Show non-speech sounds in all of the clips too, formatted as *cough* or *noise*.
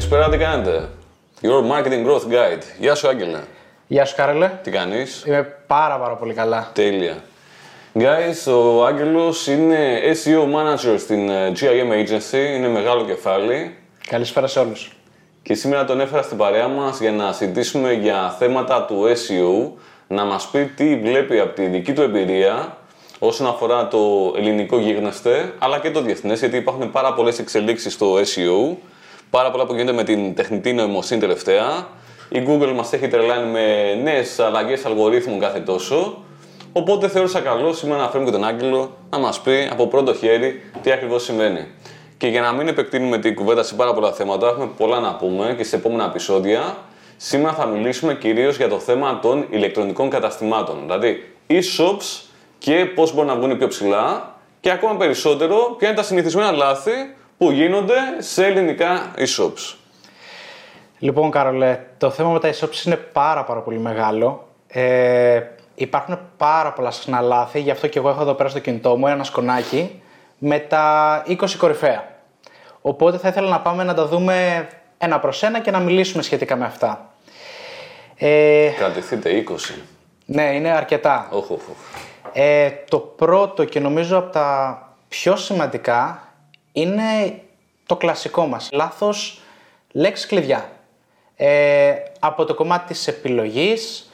Καλησπέρα, τι κάνετε; Your Marketing Growth Guide. Γεια σου, Άγγελε. Γεια σου, Κάρελε. Τι κάνεις; Είμαι πάρα πάρα πολύ καλά. Τέλεια. Guys, ο Άγγελος είναι SEO Manager στην ε, GIM Agency, είναι μεγάλο κεφάλι Καλησπέρα σε όλους. και σήμερα τον έφερα στην παρέα μας για να συζητήσουμε για θέματα του SEO, να μας πει τι βλέπει από τη δική του εμπειρία όσον αφορά το ελληνικό γίγνεσθε, αλλά και το διεθνές, γιατί υπάρχουν πάρα πολλές εξελίξεις στο SEO, πάρα πολλά που γίνονται με την τεχνητή νοημοσύνη τελευταία. Η Google μας έχει τρελάνει με νέες αλλαγές αλγορίθμων κάθε τόσο, οπότε θεώρησα καλό σήμερα να φέρουμε και τον Άγγελο να μας πει από πρώτο χέρι τι ακριβώς συμβαίνει. Και για να μην επεκτείνουμε την κουβέντα σε πάρα πολλά θέματα, έχουμε πολλά να πούμε και σε επόμενα επεισόδια. Σήμερα θα μιλήσουμε κυρίως για το θέμα των ηλεκτρονικών καταστημάτων, δηλαδή e-shops και πώς μπορούν να βγουν πιο ψηλά και ακόμα περισσότερο ποια είναι τα συνηθισμένα λάθη που γίνονται σε ελληνικά e-shops. Λοιπόν, Κάρολε, το θέμα με τα e-shops είναι πάρα πάρα πολύ μεγάλο. Ε, υπάρχουν πάρα πολλά συχνά λάθη, γι' αυτό και εγώ έχω εδώ πέρα στο κινητό μου ένα σκονάκι με τα 20 κορυφαία. Οπότε θα ήθελα να πάμε να τα δούμε ένα προς ένα και να μιλήσουμε σχετικά με αυτά. Ε, Κρατηθείτε 20. ναι, είναι αρκετά. Όχ, όχ, όχ. Ε, το πρώτο και νομίζω από τα πιο σημαντικά είναι το κλασικό μας. Λάθος λέξη κλειδιά. Ε, από το κομμάτι της επιλογής.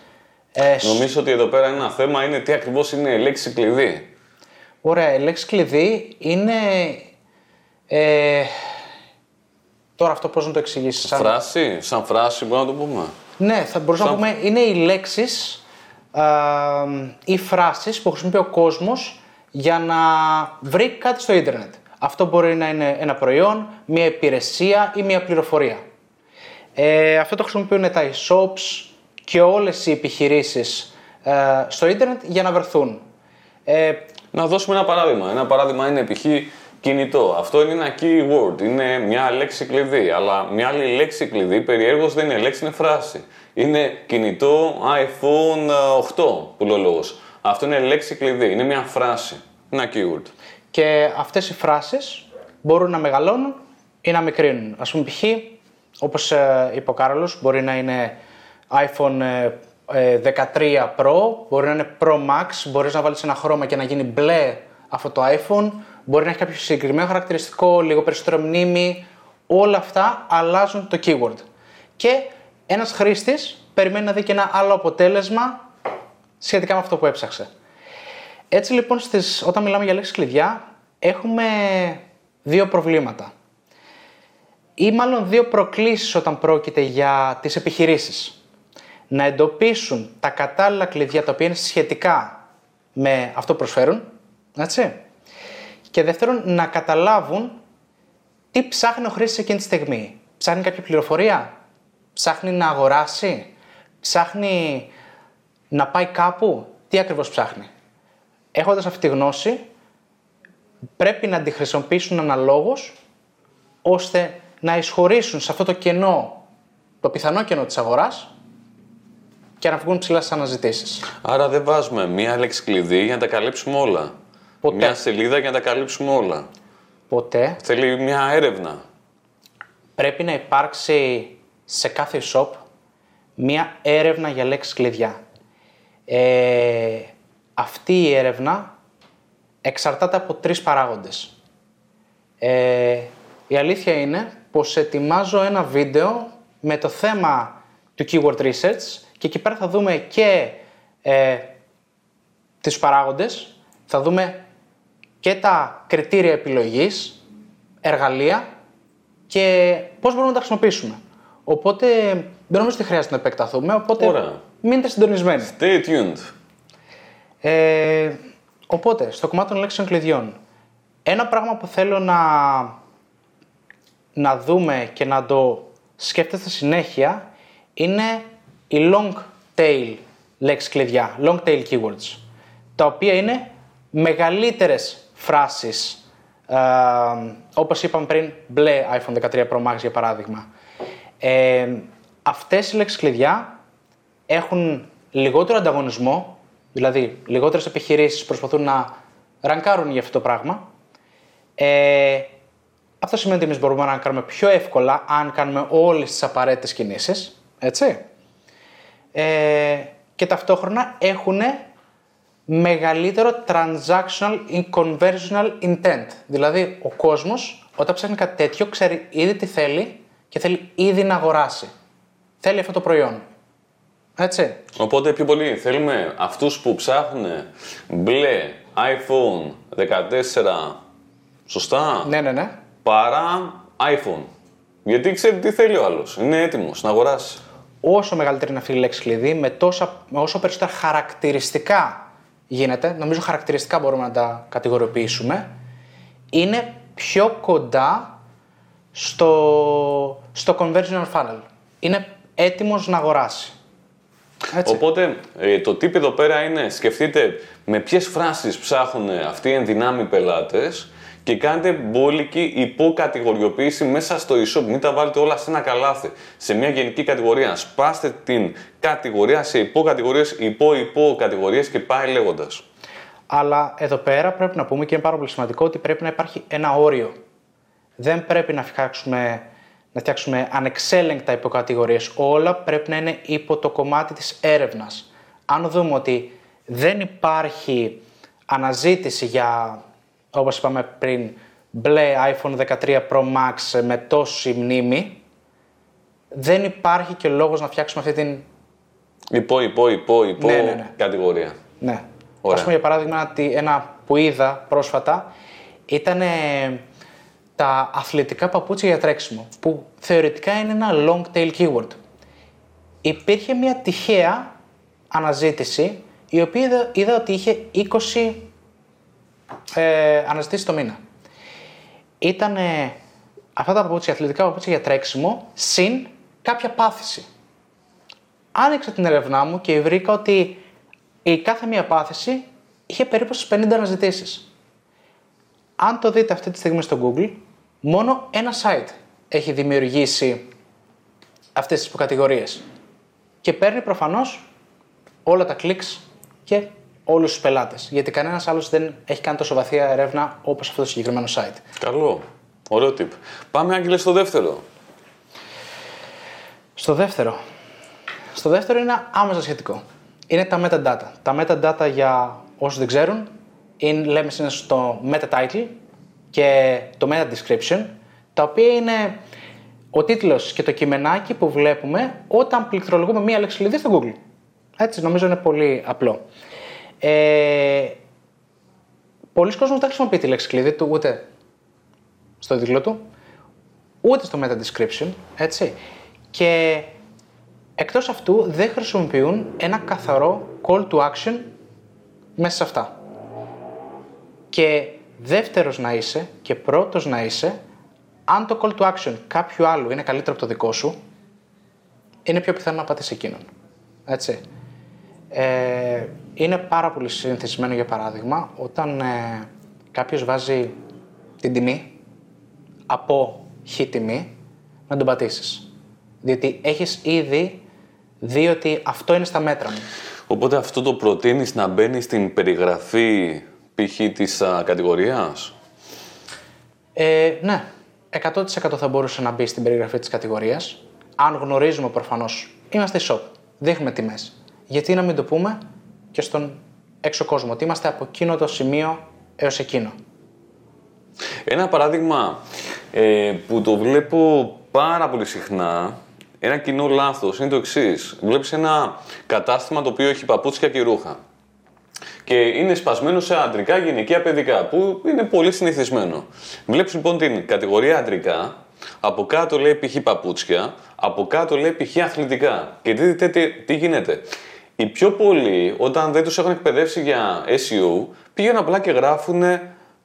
Ε, σ- Νομίζω ότι εδώ πέρα ένα θέμα είναι τι ακριβώς είναι η λέξη κλειδί. ωραία, η λέξη κλειδί είναι... Ε, τώρα αυτό πώς να το εξηγήσεις. σαν- Φράση, σαν φράση μπορούμε να το πούμε. Ναι, θα μπορούσαμε να πούμε είναι οι λέξεις α, ή φράσεις που χρησιμοποιεί ο κόσμος για να βρει κάτι στο ίντερνετ. Αυτό μπορεί να είναι ένα προϊόν, μια υπηρεσία ή μια πληροφορία. Ε, αυτό το χρησιμοποιούν τα e-shops και όλες οι επιχειρήσεις ε, στο ίντερνετ για να βρεθούν. Ε, Να δώσουμε ένα παράδειγμα. Ένα παράδειγμα είναι π.χ. κινητό. Αυτό είναι ένα keyword, είναι μια λέξη κλειδί. Αλλά μια άλλη λέξη κλειδί περιέργως δεν είναι λέξη, είναι φράση. Είναι κινητό iPhone 8 που λέει ο λόγος. Αυτό είναι λέξη κλειδί, είναι μια φράση. Ένα keyword. Και αυτές οι φράσεις μπορούν να μεγαλώνουν ή να μικρύνουν. Ας πούμε π.χ. όπως ε, είπε ο Κάρολος, μπορεί να είναι iPhone ε, ε, 13 Pro, μπορεί να είναι Pro Max, μπορείς να βάλεις ένα χρώμα και να γίνει μπλε αυτό το iPhone, μπορεί να έχει κάποιο συγκεκριμένο χαρακτηριστικό, λίγο περισσότερο μνήμη, όλα αυτά αλλάζουν το keyword. Και ένας χρήστης περιμένει να δει και ένα άλλο αποτέλεσμα σχετικά με αυτό που έψαξε. Έτσι λοιπόν, στις, όταν μιλάμε για λέξεις κλειδιά, έχουμε δύο προβλήματα. Ή μάλλον δύο προκλήσεις όταν πρόκειται για τις επιχειρήσεις. Να εντοπίσουν τα κατάλληλα κλειδιά τα οποία είναι σχετικά με αυτό που προσφέρουν, έτσι. Και δεύτερον, να καταλάβουν τι ψάχνει ο χρήστης εκείνη τη στιγμή. Ψάχνει κάποια πληροφορία, ψάχνει να αγοράσει, ψάχνει να πάει κάπου, τι ακριβώς ψάχνει; Έχοντας αυτή τη γνώση, πρέπει να τη χρησιμοποιήσουν αναλόγως, ώστε να εισχωρήσουν σε αυτό το κενό, το πιθανό κενό της αγοράς και να βγουν ψηλά στις αναζητήσεις. Άρα δεν βάζουμε μια λέξη κλειδί για να τα καλύψουμε όλα. Ποτέ. Μια σελίδα για να τα καλύψουμε όλα. Ποτέ Θέλει μια έρευνα. πρέπει να υπάρξει σε κάθε shop μία έρευνα για λέξεις κλειδιά. Ε, αυτή η έρευνα εξαρτάται από τρεις παράγοντες. Ε, η αλήθεια είναι πως ετοιμάζω ένα βίντεο με το θέμα του keyword research και εκεί πέρα θα δούμε και ε, τις παράγοντες, θα δούμε και τα κριτήρια επιλογής, εργαλεία και πώς μπορούμε να τα χρησιμοποιήσουμε. Οπότε δεν νομίζω ότι χρειάζεται να επεκταθούμε, οπότε Ωραία. μείνετε συντονισμένοι. Stay tuned. Ε, οπότε, στο κομμάτι των λέξεων κλειδιών, ένα πράγμα που θέλω να, να δούμε και να το σκέφτεστε συνέχεια είναι οι long tail λέξεις κλειδιά, long tail keywords, τα οποία είναι μεγαλύτερες φράσεις, ε, όπως είπαμε πριν, μπλε iPhone 13 Pro Max για παράδειγμα. Ε, αυτές οι λέξεις κλειδιά έχουν λιγότερο ανταγωνισμό, δηλαδή λιγότερες επιχειρήσεις προσπαθούν να ρανκάρουν για αυτό το πράγμα. Ε, Αυτό σημαίνει ότι εμείς μπορούμε να κάνουμε πιο εύκολα αν κάνουμε όλες τις απαραίτητες κινήσεις. Έτσι. Ε, και ταυτόχρονα έχουν μεγαλύτερο transactional and conversional intent. Δηλαδή, ο κόσμος όταν ψάχνει κάτι τέτοιο ξέρει ήδη τι θέλει και θέλει ήδη να αγοράσει. Θέλει αυτό το προϊόν. Έτσι. Οπότε πιο πολύ θέλουμε αυτούς που ψάχνουν μπλε iPhone 14, σωστά, Ναι, ναι, ναι. παρά iPhone. Γιατί ξέρει τι θέλει ο άλλος. Είναι έτοιμος να αγοράσει. Όσο μεγαλύτερη είναι αυτή η λέξη κλειδί, με, τόσα, με όσο περισσότερα χαρακτηριστικά γίνεται, νομίζω χαρακτηριστικά μπορούμε να τα κατηγοριοποιήσουμε, είναι πιο κοντά στο, στο conversion funnel. Είναι έτοιμος να αγοράσει. Έτσι. Οπότε ε, το tip εδώ πέρα είναι σκεφτείτε με ποιες φράσεις ψάχνουν αυτοί οι ενδυνάμοι πελάτες και κάντε μπόλικη υποκατηγοριοποίηση μέσα στο e-shop. Μην τα βάλετε όλα σε ένα καλάθι, σε μια γενική κατηγορία. Σπάστε την κατηγορία σε υποκατηγορίες, υπο-υποκατηγορίες και πάει λέγοντας. Αλλά εδώ πέρα πρέπει να πούμε και είναι πάρα πολύ σημαντικό ότι πρέπει να υπάρχει ένα όριο. Δεν πρέπει να φτιάξουμε, να φτιάξουμε ανεξέλεγκτα υποκατηγορίες. Όλα πρέπει να είναι υπό το κομμάτι της έρευνας. Αν δούμε ότι δεν υπάρχει αναζήτηση για, όπως είπαμε πριν, μπλε iPhone 13 Pro Max με τόση μνήμη, δεν υπάρχει και λόγος να φτιάξουμε αυτή την Υπό, υπό, υπό, υπό Ναι, ναι, ναι. κατηγορία. Ναι. Ωραία. Ας πούμε για παράδειγμα ένα τι- ένα που είδα πρόσφατα ήταν ε, τα αθλητικά παπούτσια για τρέξιμο που θεωρητικά είναι ένα long tail keyword. Υπήρχε μια τυχαία αναζήτηση η οποία είδα, είδα ότι είχε 20 ε, αναζητήσεις το μήνα. Ήταν αυτά τα παπούτσια, αθλητικά παπούτσια για τρέξιμο συν κάποια πάθηση άνοιξα την έρευνά μου και βρήκα ότι η κάθε μία πάθηση είχε περίπου στις 50 αναζητήσεις. Αν το δείτε αυτή τη στιγμή στο Google, μόνο ένα site έχει δημιουργήσει αυτές τις υποκατηγορίες. Και παίρνει προφανώς όλα τα clicks και όλους τους πελάτες. Γιατί κανένας άλλος δεν έχει κάνει τόσο βαθία έρευνα όπως αυτό το συγκεκριμένο site. Καλό. Ωραίο tip. Πάμε Άγγελε στο δεύτερο. Στο δεύτερο. Στο δεύτερο είναι άμεσα σχετικό. Είναι τα metadata. Τα metadata για όσους δεν ξέρουν, είναι, λέμε είναι στο meta title και το meta description, τα οποία είναι ο τίτλος και το κειμενάκι που βλέπουμε όταν πληκτρολογούμε μία λέξη κλειδί στο Google. Έτσι, νομίζω είναι πολύ απλό. Ε, πολλοί κόσμος δεν χρησιμοποιεί τη λέξη κλειδί του ούτε στο τίτλο του, ούτε στο meta description, έτσι. Και εκτός αυτού δεν χρησιμοποιούν ένα καθαρό call to action μέσα σε αυτά. Και δεύτερος να είσαι και πρώτος να είσαι, αν το call to action κάποιου άλλου είναι καλύτερο από το δικό σου, είναι πιο πιθανό να πατήσεις εκείνον. Έτσι. Ε, είναι πάρα πολύ συνηθισμένο για παράδειγμα όταν ε, κάποιος βάζει την τιμή από χ τιμή να τον πατήσεις. Διότι έχεις ήδη δει ότι αυτό είναι στα μέτρα μου. Οπότε αυτό το προτείνεις να μπαίνεις στην περιγραφή π.χ. της α, κατηγορίας; Ε, ναι, 100% θα μπορούσε να μπει στην περιγραφή της κατηγορίας. Αν γνωρίζουμε προφανώς, είμαστε shop, δείχνουμε τιμές. Γιατί να μην το πούμε και στον έξω κόσμο, ότι είμαστε από εκείνο το σημείο έως εκείνο. Ένα παράδειγμα ε, που το βλέπω πάρα πολύ συχνά, ένα κοινό λάθος, είναι το εξής. Βλέπεις ένα κατάστημα το οποίο έχει παπούτσια και ρούχα. Και είναι σπασμένο σε αντρικά, γυναικεία, παιδικά, που είναι πολύ συνηθισμένο. Βλέπεις λοιπόν την κατηγορία αντρικά, από κάτω λέει π.χ. παπούτσια, από κάτω λέει π.χ. αθλητικά. Και δείτε τι, τι γίνεται; Οι πιο πολλοί, όταν δεν τους έχουν εκπαιδεύσει για SEO, πήγαιναν απλά και γράφουν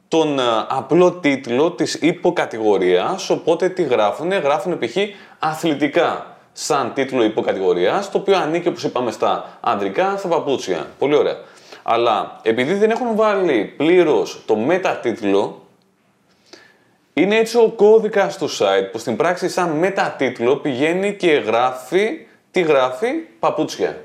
τον ε, απλό τίτλο της υποκατηγορίας, οπότε τι γράφουνε, γράφουνε π.χ. αθλητικά σαν τίτλο υποκατηγορίας, το οποίο ανήκει όπως είπαμε στα ανδρικά, στα παπούτσια. Πολύ ωραία. Αλλά επειδή δεν έχουν βάλει πλήρως το μετατίτλο, είναι έτσι ο κώδικας του site που στην πράξη σαν μετατίτλο πηγαίνει και γράφει, τι γράφει, παπούτσια.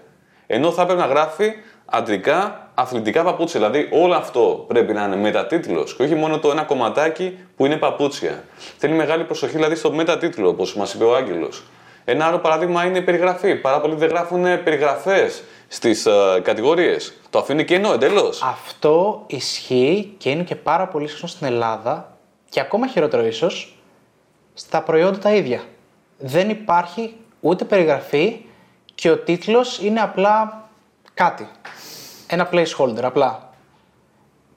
Ενώ θα έπρεπε να γράφει αντρικά, αθλητικά παπούτσια. Δηλαδή όλο αυτό πρέπει να είναι μετατίτλος και όχι μόνο το ένα κομματάκι που είναι παπούτσια. Θέλει μεγάλη προσοχή δηλαδή στο μετατίτλο, όπως μας είπε ο Άγγελος. Ένα άλλο παράδειγμα είναι η περιγραφή. Πάρα πολλοί δεν γράφουν περιγραφές στις uh, κατηγορίες. Το αφήνει κενό εντελώς. Αυτό ισχύει και είναι και πάρα πολύ συχνό στην Ελλάδα και ακόμα χειρότερο ίσως στα προϊόντα τα ίδια. Δεν υπάρχει ούτε περιγραφή και ο τίτλος είναι απλά κάτι. Ένα placeholder, απλά.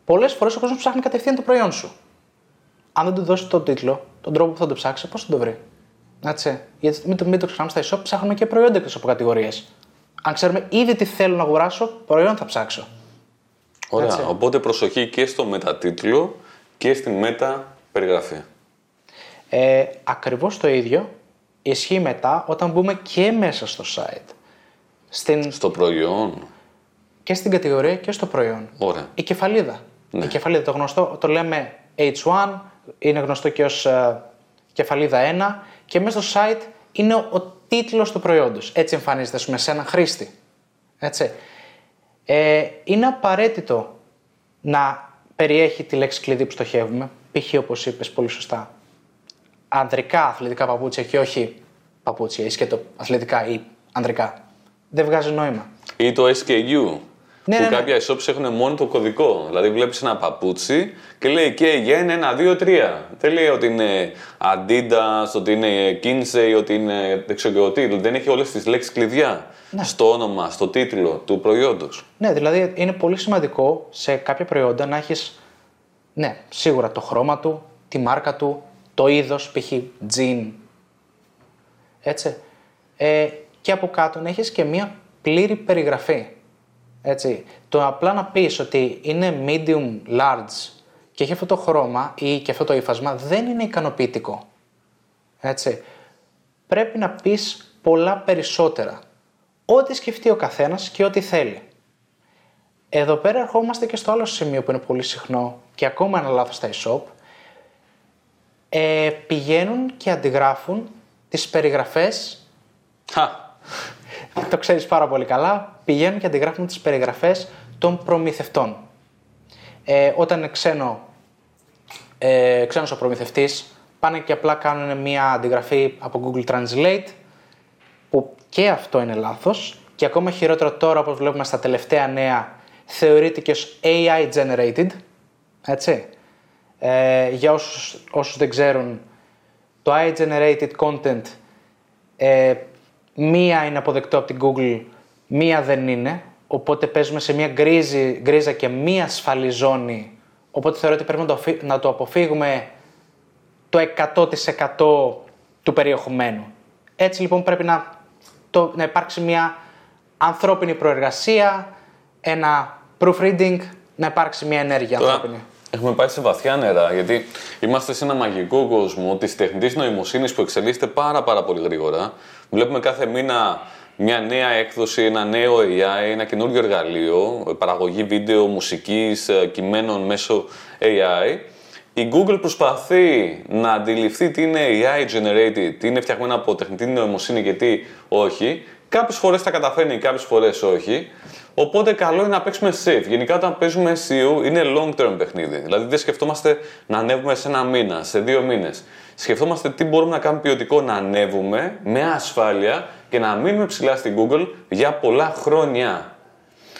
Πολλές φορές ο κόσμος ψάχνει κατευθείαν το προϊόν σου. Αν δεν του δώσει τον τίτλο, τον τρόπο που θα το ψάξει, πώς θα το βρει; Έτσι. Γιατί μην το, μην το ξεχνάμε στα e-shop, ψάχνουμε και προϊόντα εκτός από κατηγορίες. Αν ξέρουμε ήδη τι θέλω να αγοράσω, προϊόν θα ψάξω. Ωραία. Έτσι. Οπότε προσοχή και στο μετατίτλο και στην μετα περιγραφή. Ε, ακριβώς το ίδιο ισχύει μετά όταν μπούμε και μέσα στο site. Στην, Στο προϊόν. και στην κατηγορία και στο προϊόν. Ωραία. Η κεφαλίδα. Η κεφαλίδα, το γνωστό, το λέμε H1, είναι γνωστό και ως ε, κεφαλίδα 1 και μέσα στο site είναι ο, ο τίτλος του προϊόντος. Έτσι εμφανίζεται ας πούμε, σε έναν χρήστη. Έτσι. Ε, είναι απαραίτητο να περιέχει τη λέξη κλειδί που στοχεύουμε, π.χ. όπως είπες πολύ σωστά, ανδρικά αθλητικά παπούτσια και όχι παπούτσια ή σκέτο αθλητικά ή ανδρικά. Δεν βγάζει νόημα. Ή το SKU. Ναι, που ναι, ναι. κάποια shops έχουν μόνο το κωδικό. Δηλαδή βλέπεις ένα παπούτσι και λέει και γεν 1, 2, 3. Δεν λέει ότι είναι Adidas, ότι είναι Kinsey, ότι είναι δεν ξέρω και εγώ τι. Δεν έχει όλες τις λέξεις κλειδιά Ναι. στο όνομα, στο τίτλο του προϊόντος. Ναι, δηλαδή είναι πολύ σημαντικό σε κάποια προϊόντα να έχεις, ναι, σίγουρα το χρώμα του, τη μάρκα του, το είδος, π.χ. jean, έτσι. Ε, και από κάτω να έχεις και μία πλήρη περιγραφή, έτσι. Το απλά να πεις ότι είναι medium large και έχει αυτό το χρώμα ή και αυτό το ύφασμα δεν είναι ικανοποιητικό, έτσι. Πρέπει να πεις πολλά περισσότερα. Ό,τι σκεφτεί ο καθένας και ό,τι θέλει. Εδώ πέρα ερχόμαστε και στο άλλο σημείο που είναι πολύ συχνό και ακόμα ένα λάθος στα e-shop. Ε, πηγαίνουν και αντιγράφουν τις περιγραφές, Χα! Το ξέρεις πάρα πολύ καλά, πηγαίνουν και αντιγράφουν τις περιγραφές των προμηθευτών. Ε, όταν είναι ξένο, ε, ξένος ο προμηθευτής, πάνε και απλά κάνουν μια αντιγραφή από Google Translate, που και αυτό είναι λάθος. Και ακόμα χειρότερο τώρα όπως βλέπουμε στα τελευταία νέα θεωρείται και ως AI generated έτσι. Ε, για όσους, όσους δεν ξέρουν το AI generated content ε, μία είναι αποδεκτό από την Google μία δεν είναι οπότε παίζουμε σε μία γκρίζη, γκρίζα και μία ασφαλή ζώνη οπότε θεωρώ ότι πρέπει να το, αφή- να το αποφύγουμε το 100% του περιεχομένου. Έτσι λοιπόν πρέπει να, το, να υπάρξει μια ανθρώπινη προεργασία, ένα proofreading, να υπάρξει μια ενέργεια Τώρα ανθρώπινη. έχουμε πάει σε βαθιά νερά γιατί είμαστε σε ένα μαγικό κόσμο της τεχνητής νοημοσύνης που εξελίσσεται πάρα, πάρα πολύ γρήγορα. Βλέπουμε κάθε μήνα μια νέα έκδοση, ένα νέο AI, ένα καινούργιο εργαλείο, παραγωγή βίντεο, μουσικής, ε, κειμένων μέσω AI. Η Google προσπαθεί να αντιληφθεί τι είναι AI generated, τι είναι φτιαγμένο από τεχνητή νοημοσύνη και τι όχι. Κάποιες φορές τα καταφέρνει, κάποιες φορές όχι. Οπότε καλό είναι να παίξουμε safe. Γενικά όταν παίζουμε SEO είναι long term παιχνίδι. Δηλαδή δεν σκεφτόμαστε να ανέβουμε σε ένα μήνα, σε δύο μήνες. Σκεφτόμαστε τι μπορούμε να κάνουμε ποιοτικό να ανέβουμε με ασφάλεια και να μείνουμε ψηλά στην Google για πολλά χρόνια.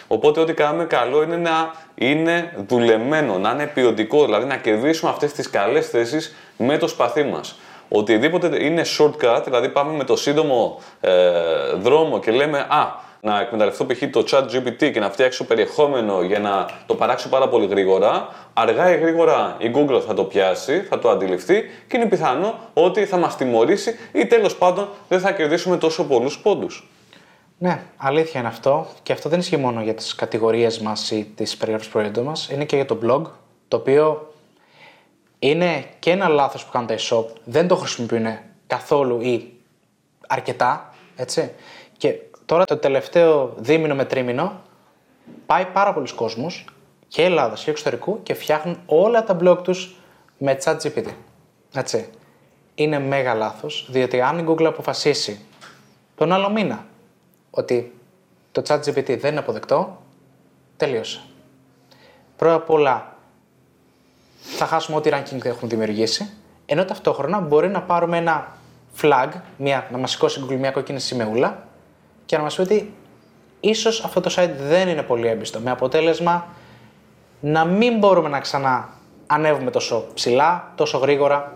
Οπότε ό,τι κάνουμε καλό είναι να είναι δουλεμένο, να είναι ποιοτικό, δηλαδή να κερδίσουμε αυτές τις καλές θέσεις με το σπαθί μας. Οτιδήποτε είναι shortcut, δηλαδή πάμε με το σύντομο ε, δρόμο και λέμε «Α, να εκμεταλλευτώ π.χ. το chat GPT και να φτιάξω περιεχόμενο για να το παράξω πάρα πολύ γρήγορα, αργά ή γρήγορα η Google θα το πιάσει, θα το αντιληφθεί και είναι πιθανό ότι θα μας τιμωρήσει ή τέλος πάντων δεν θα κερδίσουμε τόσο πολλούς πόντους. Ναι, αλήθεια είναι αυτό. Και αυτό δεν ισχύει μόνο για τις κατηγορίες μας ή τις περιγραφές προϊόντων μας. Είναι και για το blog, το οποίο είναι και ένα λάθος που κάνουν τα e-shop. Δεν το χρησιμοποιούν καθόλου ή αρκετά, έτσι. Και τώρα το τελευταίο δίμηνο με τρίμηνο πάει πάρα πολλοί κόσμος και Ελλάδας και εξωτερικού και φτιάχνουν όλα τα blog τους με chat GPT. Έτσι. Είναι μέγα λάθος, διότι αν η Google αποφασίσει τον άλλο μήνα ότι το chat GPT δεν είναι αποδεκτό, τελείωσε. Πρώτα απ' όλα θα χάσουμε ό,τι ranking έχουν δημιουργήσει, ενώ ταυτόχρονα μπορεί να πάρουμε ένα flag, μια, να μας σηκώσει Google μια κόκκινη σημεούλα και να μας πει ότι ίσως αυτό το site δεν είναι πολύ έμπιστο, με αποτέλεσμα να μην μπορούμε να ξανά ανέβουμε τόσο ψηλά, τόσο γρήγορα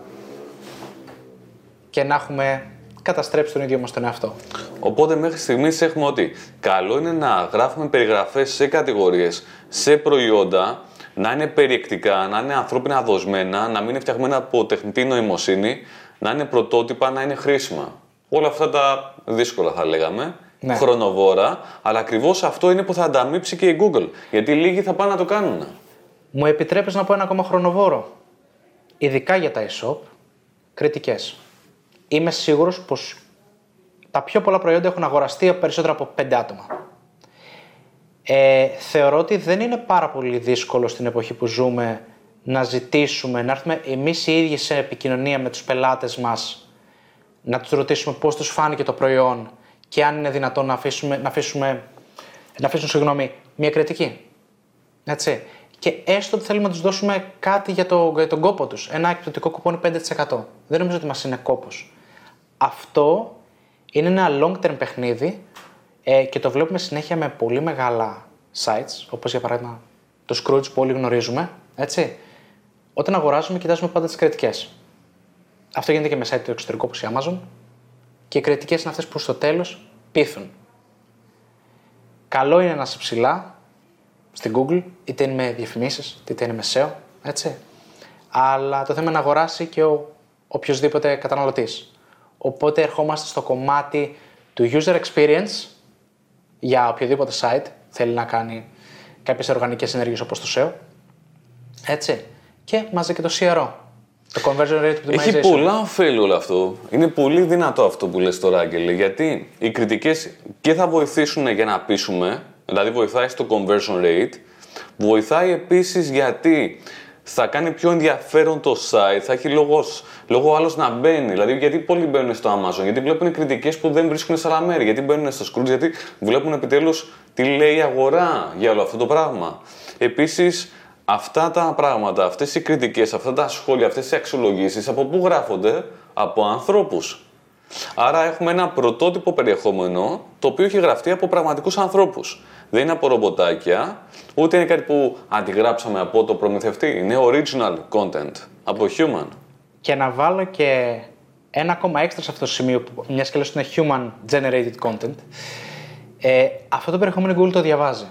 και να έχουμε καταστρέψει τον ίδιο μας τον εαυτό. Οπότε μέχρι στιγμής έχουμε ότι καλό είναι να γράφουμε περιγραφές σε κατηγορίες, σε προϊόντα, να είναι περιεκτικά, να είναι ανθρώπινα δοσμένα, να μην είναι φτιαγμένα από τεχνητή νοημοσύνη, να είναι πρωτότυπα, να είναι χρήσιμα. Όλα αυτά τα δύσκολα θα λέγαμε, Ναι. χρονοβόρα, αλλά ακριβώς αυτό είναι που θα ανταμείψει και η Google. Γιατί λίγοι θα πάνε να το κάνουν. Μου επιτρέπεις να πω ένα ακόμα χρονοβόρο. Ειδικά για τα e-shop, κριτικές. Είμαι σίγουρος πως τα πιο πολλά προϊόντα έχουν αγοραστεί από περισσότερα από 5 άτομα. Ε, θεωρώ ότι δεν είναι πάρα πολύ δύσκολο στην εποχή που ζούμε να ζητήσουμε, να έρθουμε εμείς οι ίδιοι σε επικοινωνία με τους πελάτες μας, να τους ρωτήσουμε πώς τους φάνηκε το προϊόν και αν είναι δυνατόν να, αφήσουμε, να, αφήσουμε, να αφήσουν συγγνώμη, μια κριτική. Έτσι. Και έστω ότι θέλουμε να τους δώσουμε κάτι για, το, για τον κόπο τους. Ένα εκπτωτικό κουπόνι 5%. Δεν νομίζω ότι μας είναι κόπος. Αυτό είναι ένα long term παιχνίδι ε, και το βλέπουμε συνέχεια με πολύ μεγάλα sites, όπως για παράδειγμα το Scrooge που όλοι γνωρίζουμε. Έτσι. Όταν αγοράζουμε, κοιτάζουμε πάντα τις κριτικές. Αυτό γίνεται και με site του εξωτερικού όπως η Amazon. Και οι κριτικές είναι αυτές που στο τέλος πείθουν. Καλό είναι να είσαι ψηλά στην Google, είτε είναι με διαφημίσεις, είτε είναι με SEO, έτσι. Αλλά το θέμα είναι να αγοράσει και ο οποιοδήποτε καταναλωτής. Οπότε ερχόμαστε στο κομμάτι του user experience για οποιοδήποτε site θέλει να κάνει κάποιες οργανικές ενέργειες όπως το SEO. Έτσι. Και μαζί και το CRO. Το Conversion Rate Optimization. Έχει πολλά ωφέλη όλο αυτό. Είναι πολύ δυνατό αυτό που λες τώρα, Άγγελε, γιατί οι κριτικές και θα βοηθήσουν για να πείσουμε, δηλαδή βοηθάει στο conversion rate, βοηθάει επίσης γιατί θα κάνει πιο ενδιαφέρον το site, θα έχει λόγος, λόγο άλλος να μπαίνει. Δηλαδή, γιατί πολλοί μπαίνουν στο Amazon, γιατί βλέπουν κριτικές που δεν βρίσκουν σε άλλα μέρη, γιατί μπαίνουν στο Scrooge, γιατί βλέπουν επιτέλους τι λέει η αγορά για όλο αυτό το πράγμα. Επίσης, αυτά τα πράγματα, αυτές οι κριτικές, αυτά τα σχόλια, αυτές οι αξιολογήσεις, από πού γράφονται, από ανθρώπους. Άρα έχουμε ένα πρωτότυπο περιεχόμενο το οποίο έχει γραφτεί από πραγματικούς ανθρώπους. Δεν είναι από ρομποτάκια, ούτε είναι κάτι που αντιγράψαμε από το προμηθευτή. Είναι original content, από human. Και να βάλω και ένα ακόμα έξτρα σε αυτό το σημείο, που μιας και λες ότι είναι human generated content. Ε, αυτό το περιεχόμενο η Google το διαβάζει.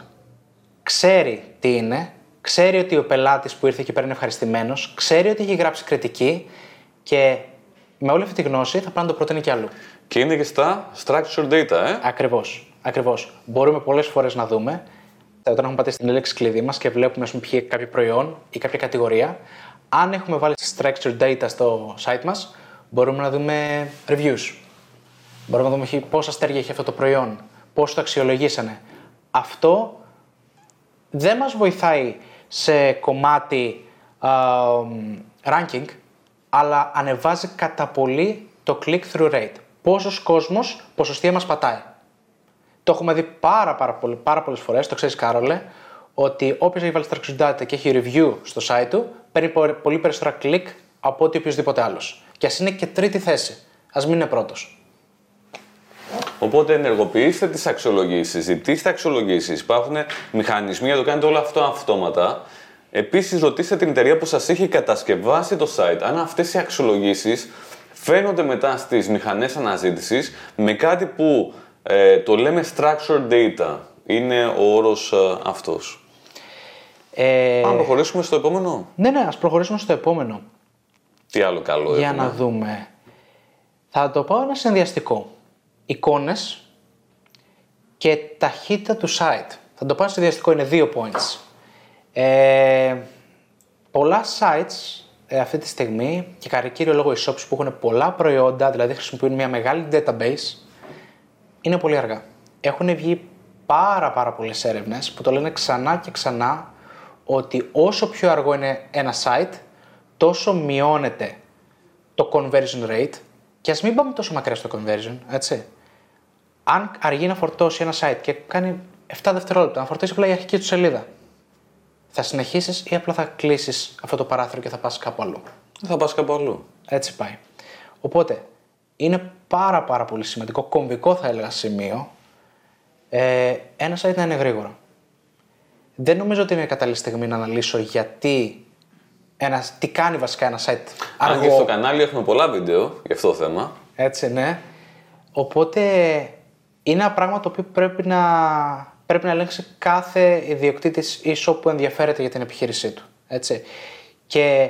Ξέρει τι είναι, ξέρει ότι ο πελάτης που ήρθε εκεί πέρα είναι ευχαριστημένος, ξέρει ότι έχει γράψει κριτική και με όλη αυτή τη γνώση θα πάει να το προτείνει κι αλλού. Και είναι και στα structured data, ε. Ακριβώς. Ακριβώς. Μπορούμε πολλές φορές να δούμε, όταν έχουμε πατήσει την λέξη κλειδί μας και βλέπουμε, ας πούμε, ποιο- κάποιο προϊόν ή κάποια κατηγορία, αν έχουμε βάλει structured data στο site μας, μπορούμε να δούμε reviews. Μπορούμε να δούμε χι- πόσα αστέρια έχει αυτό το προϊόν, πώς το αξιολογήσανε. Αυτό δεν μας βοηθάει σε κομμάτι α, μ, ranking, αλλά ανεβάζει κατά πολύ το click-through rate. Πόσος κόσμος ποσοστία μας πατάει. Το έχουμε δει πάρα, πάρα, πολύ, πάρα πολλές φορές, το ξέρεις Κάρολε, ότι όποιος έχει βάλει structured data και έχει review στο site του, παίρνει πο- πολύ περισσότερα click από ότι οποιοδήποτε άλλος. Και ας είναι και τρίτη θέση. Ας μην είναι πρώτος. Οπότε ενεργοποιήστε τις αξιολογήσεις, ζητήστε αξιολογήσεις. Υπάρχουν μηχανισμοί για να το κάνετε όλο αυτό αυτόματα. Επίσης, ρωτήστε την εταιρεία που σας έχει κατασκευάσει το site αν αυτές οι αξιολογήσεις φαίνονται μετά στις μηχανές αναζήτησης με κάτι που ε, το λέμε structured data. Είναι ο όρος ε, αυτός. Ε, Πάμε να προχωρήσουμε στο επόμενο. ναι, ναι, ας προχωρήσουμε στο επόμενο. Τι άλλο καλό Για έχουμε. να δούμε. Θα το πάω ένα συνδυαστικό. Εικόνες και ταχύτητα του site. Θα το πάω συνδυαστικό, είναι δύο points. Ε, πολλά sites ε, αυτή τη στιγμή και κατά κύριο λόγο οι shops που έχουν πολλά προϊόντα, δηλαδή χρησιμοποιούν μια μεγάλη database, είναι πολύ αργά. Έχουν βγει πάρα πάρα πολλές έρευνες που το λένε ξανά και ξανά ότι όσο πιο αργό είναι ένα site, τόσο μειώνεται το conversion rate και ας μην πάμε τόσο μακριά στο conversion, έτσι. Αν αργεί να φορτώσει ένα site και κάνει 7 δευτερόλεπτα να φορτίσει απλά η αρχική του σελίδα. Θα συνεχίσεις ή απλά θα κλείσεις αυτό το παράθυρο και θα πας κάπου αλλού; Θα πας κάπου αλλού. Έτσι πάει. Οπότε είναι πάρα πάρα πολύ σημαντικό, κομβικό θα έλεγα σημείο, ε, ένα site να είναι γρήγορο. Δεν νομίζω ότι είναι κατάλληλη στιγμή να αναλύσω γιατί ένα, τι κάνει βασικά ένα site Αν και στο κανάλι έχουμε πολλά βίντεο για αυτό το θέμα. Έτσι, ναι. Οπότε είναι ένα πράγμα το οποίο πρέπει να, πρέπει να ελέγξει κάθε ιδιοκτήτης e-shop που ενδιαφέρεται για την επιχείρησή του. Έτσι. Και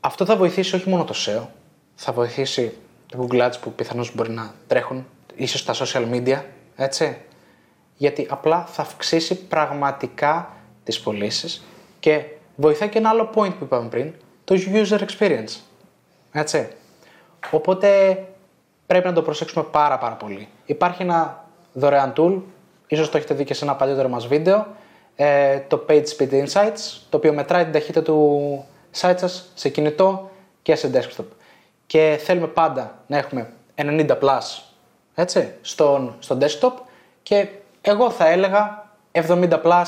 αυτό θα βοηθήσει όχι μόνο το SEO, θα βοηθήσει το Google Ads που πιθανώς μπορεί να τρέχουν, ίσως τα social media, έτσι. Γιατί απλά θα αυξήσει πραγματικά τις πωλήσεις και βοηθάει και ένα άλλο point που είπαμε πριν, το user experience. Έτσι. Οπότε πρέπει να το προσέξουμε πάρα πάρα πολύ. Υπάρχει ένα δωρεάν tool, ίσως το έχετε δει και σε ένα παλιότερο μας βίντεο, ε, το Page Speed Insights, το οποίο μετράει την ταχύτητα του site σας σε κινητό και σε desktop. Και θέλουμε πάντα να έχουμε 90 plus έτσι, στον, στο desktop και εγώ θα έλεγα 70 plus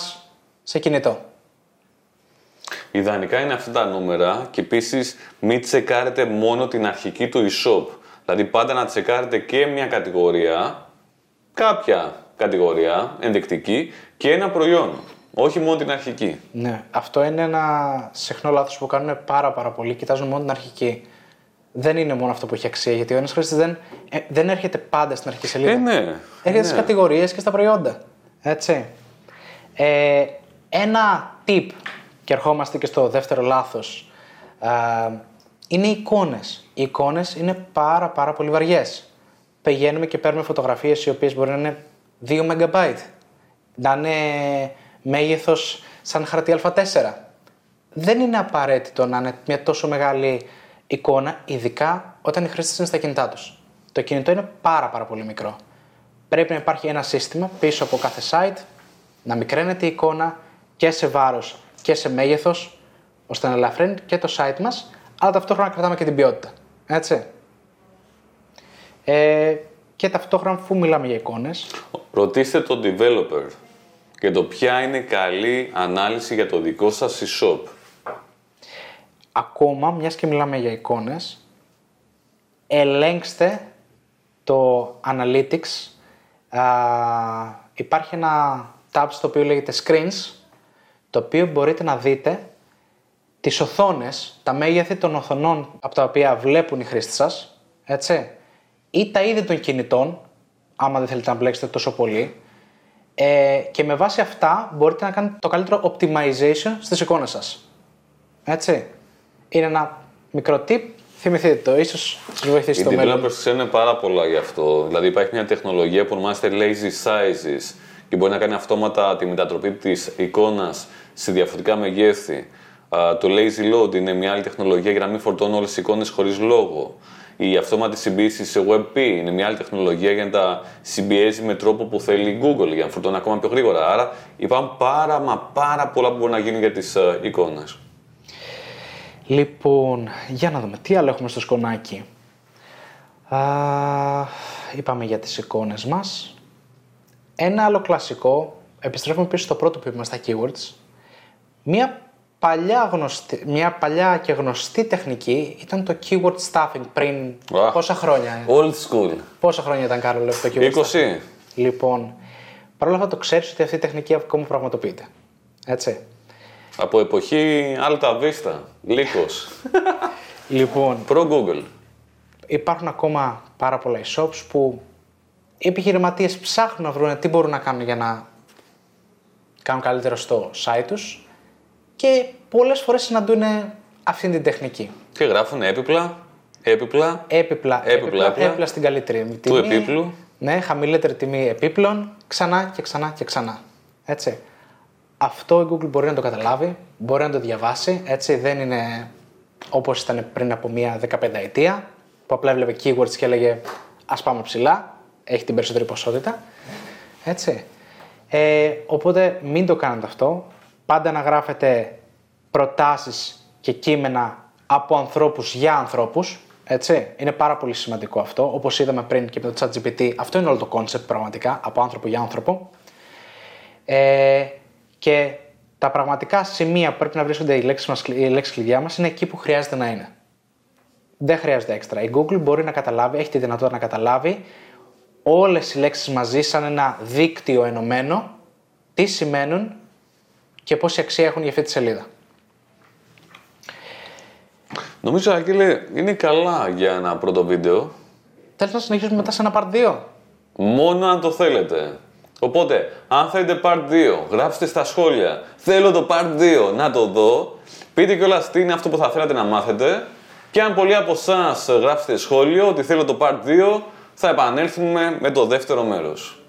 σε κινητό. Ιδανικά είναι αυτά τα νούμερα και επίσης μην τσεκάρετε μόνο την αρχική του e-shop. Δηλαδή πάντα να τσεκάρετε και μια κατηγορία, κάποια κατηγορία ενδεικτική και ένα προϊόν. Όχι μόνο την αρχική. Ναι, αυτό είναι ένα συχνό λάθος που κάνουν πάρα, πάρα πολύ. Κοιτάζουν μόνο την αρχική. Δεν είναι μόνο αυτό που έχει αξία, γιατί ο ένας χρήστης δεν, ε, δεν έρχεται πάντα στην αρχική σελίδα. Ε, ναι. Έρχεται ναι. στις κατηγορίες και στα προϊόντα. Έτσι. Ε, ένα tip, και ερχόμαστε και στο δεύτερο λάθος, είναι οι εικόνες. Οι εικόνες είναι πάρα, πάρα πολύ βαριές. Πηγαίνουμε και παίρνουμε φωτογραφίες οι οποίες μπορεί να είναι 2 MB. Να είναι μέγεθος σαν χαρτί Α4. Δεν είναι απαραίτητο να είναι μια τόσο μεγάλη εικόνα, ειδικά όταν οι χρήστες είναι στα κινητά τους. Το κινητό είναι πάρα, πάρα πολύ μικρό. Πρέπει να υπάρχει ένα σύστημα πίσω από κάθε site να μικραίνεται η εικόνα και σε βάρος και σε μέγεθος, ώστε να ελαφρύνει και το site μας, αλλά ταυτόχρονα κρατάμε και την ποιότητα. Έτσι. Ε, και ταυτόχρονα, αφού μιλάμε για εικόνες, Ρωτήστε τον developer και το ποια είναι καλή ανάλυση για το δικό σας e-shop. ακόμα, μιας και μιλάμε για εικόνες, ελέγξτε το Analytics. Α, υπάρχει ένα tab στο οποίο λέγεται Screens, το οποίο μπορείτε να δείτε τις οθόνες, τα μέγεθη των οθονών από τα οποία βλέπουν οι χρήστες σας, έτσι, ή τα είδη των κινητών, άμα δεν θέλετε να μπλέξετε τόσο πολύ, ε, και με βάση αυτά μπορείτε να κάνετε το καλύτερο optimization στις εικόνες σας. Έτσι. Είναι ένα μικρό tip, θυμηθείτε το, ίσως σας βοηθήσει Οι στο μέλλον. developers ξέρουν πάρα πολλά γι' αυτό. Δηλαδή υπάρχει μια τεχνολογία που ονομάζεται lazy sizes και μπορεί να κάνει αυτόματα τη μετατροπή της εικόνας σε διαφορετικά μεγέθη. Α, Το lazy load είναι μια άλλη τεχνολογία για να μην φορτώνουν όλες τις εικόνες χωρίς λόγο. Η αυτόματη συμπίεση σε WebP είναι μια άλλη τεχνολογία για να τα συμπιέζει με τρόπο που θέλει η Google για να φορτώνει ακόμα πιο γρήγορα. Άρα υπάρχουν πάρα μα πάρα πολλά που μπορεί να γίνει για τις ε, εικόνες. Λοιπόν, για να δούμε τι άλλο έχουμε στο σκονάκι; Α, είπαμε για τις εικόνες μας. Ένα άλλο κλασικό, επιστρέφουμε πίσω στο πρώτο που είπαμε στα keywords. Μια παλιά, γνωστή, μια παλιά και γνωστή τεχνική ήταν το keyword stuffing πριν Αχ. πόσα χρόνια; Old school. Πόσα χρόνια ήταν Κάρολο το keyword 20. stuffing. Λοιπόν, παρόλα αυτά το ξέρεις ότι αυτή η τεχνική ακόμα πραγματοποιείται. Έτσι. Από εποχή Alta Vista, Λύκος, *laughs* Λοιπόν, Pro Google. υπάρχουν ακόμα πάρα πολλά e-shops που οι επιχειρηματίες ψάχνουν να βρουν τι μπορούν να κάνουν για να κάνουν καλύτερο στο site τους και πολλές φορές συναντούν αυτή την τεχνική. Και γράφουν έπιπλα, έπιπλα, Έπιπλα, Έπιπλα, έπιπλα. έπιπλα στην καλύτερη τιμή. Του επίπλου; Ναι, χαμηλότερη τιμή επίπλων, ξανά και ξανά και ξανά. Έτσι. Αυτό η Google μπορεί να το καταλάβει, μπορεί να το διαβάσει, έτσι δεν είναι όπως ήταν πριν από μία 15 ετία, που απλά έβλεπε keywords και έλεγε ας πάμε ψηλά, έχει την περισσότερη ποσότητα. Έτσι. Ε, οπότε μην το κάνετε αυτό. Πάντα να γράφετε προτάσεις και κείμενα από ανθρώπους για ανθρώπους. Έτσι. Είναι πάρα πολύ σημαντικό αυτό. Όπως είδαμε πριν και με το ChatGPT, αυτό είναι όλο το concept πραγματικά, από άνθρωπο για άνθρωπο. Ε, και τα πραγματικά σημεία που πρέπει να βρίσκονται οι λέξεις, μας, οι λέξεις κλειδιά μας είναι εκεί που χρειάζεται να είναι. Δεν χρειάζεται έξτρα. Η Google μπορεί να καταλάβει, έχει τη δυνατότητα να καταλάβει όλες οι λέξεις μαζί σαν ένα δίκτυο ενωμένο, τι σημαίνουν; Και πόση αξία έχουν για αυτή τη σελίδα. Νομίζω, Αγγέλε, είναι καλά για ένα πρώτο βίντεο. Θέλεις να συνεχίσουμε μετά σε ένα part 2. Μόνο αν το θέλετε. Οπότε, αν θέλετε part 2, γράψτε στα σχόλια. Θέλω το part 2, να το δω. Πείτε κιόλας τι είναι αυτό που θα θέλατε να μάθετε. Και αν πολλοί από εσάς γράψετε σχόλιο ότι θέλω το part 2, θα επανέλθουμε με το δεύτερο μέρος.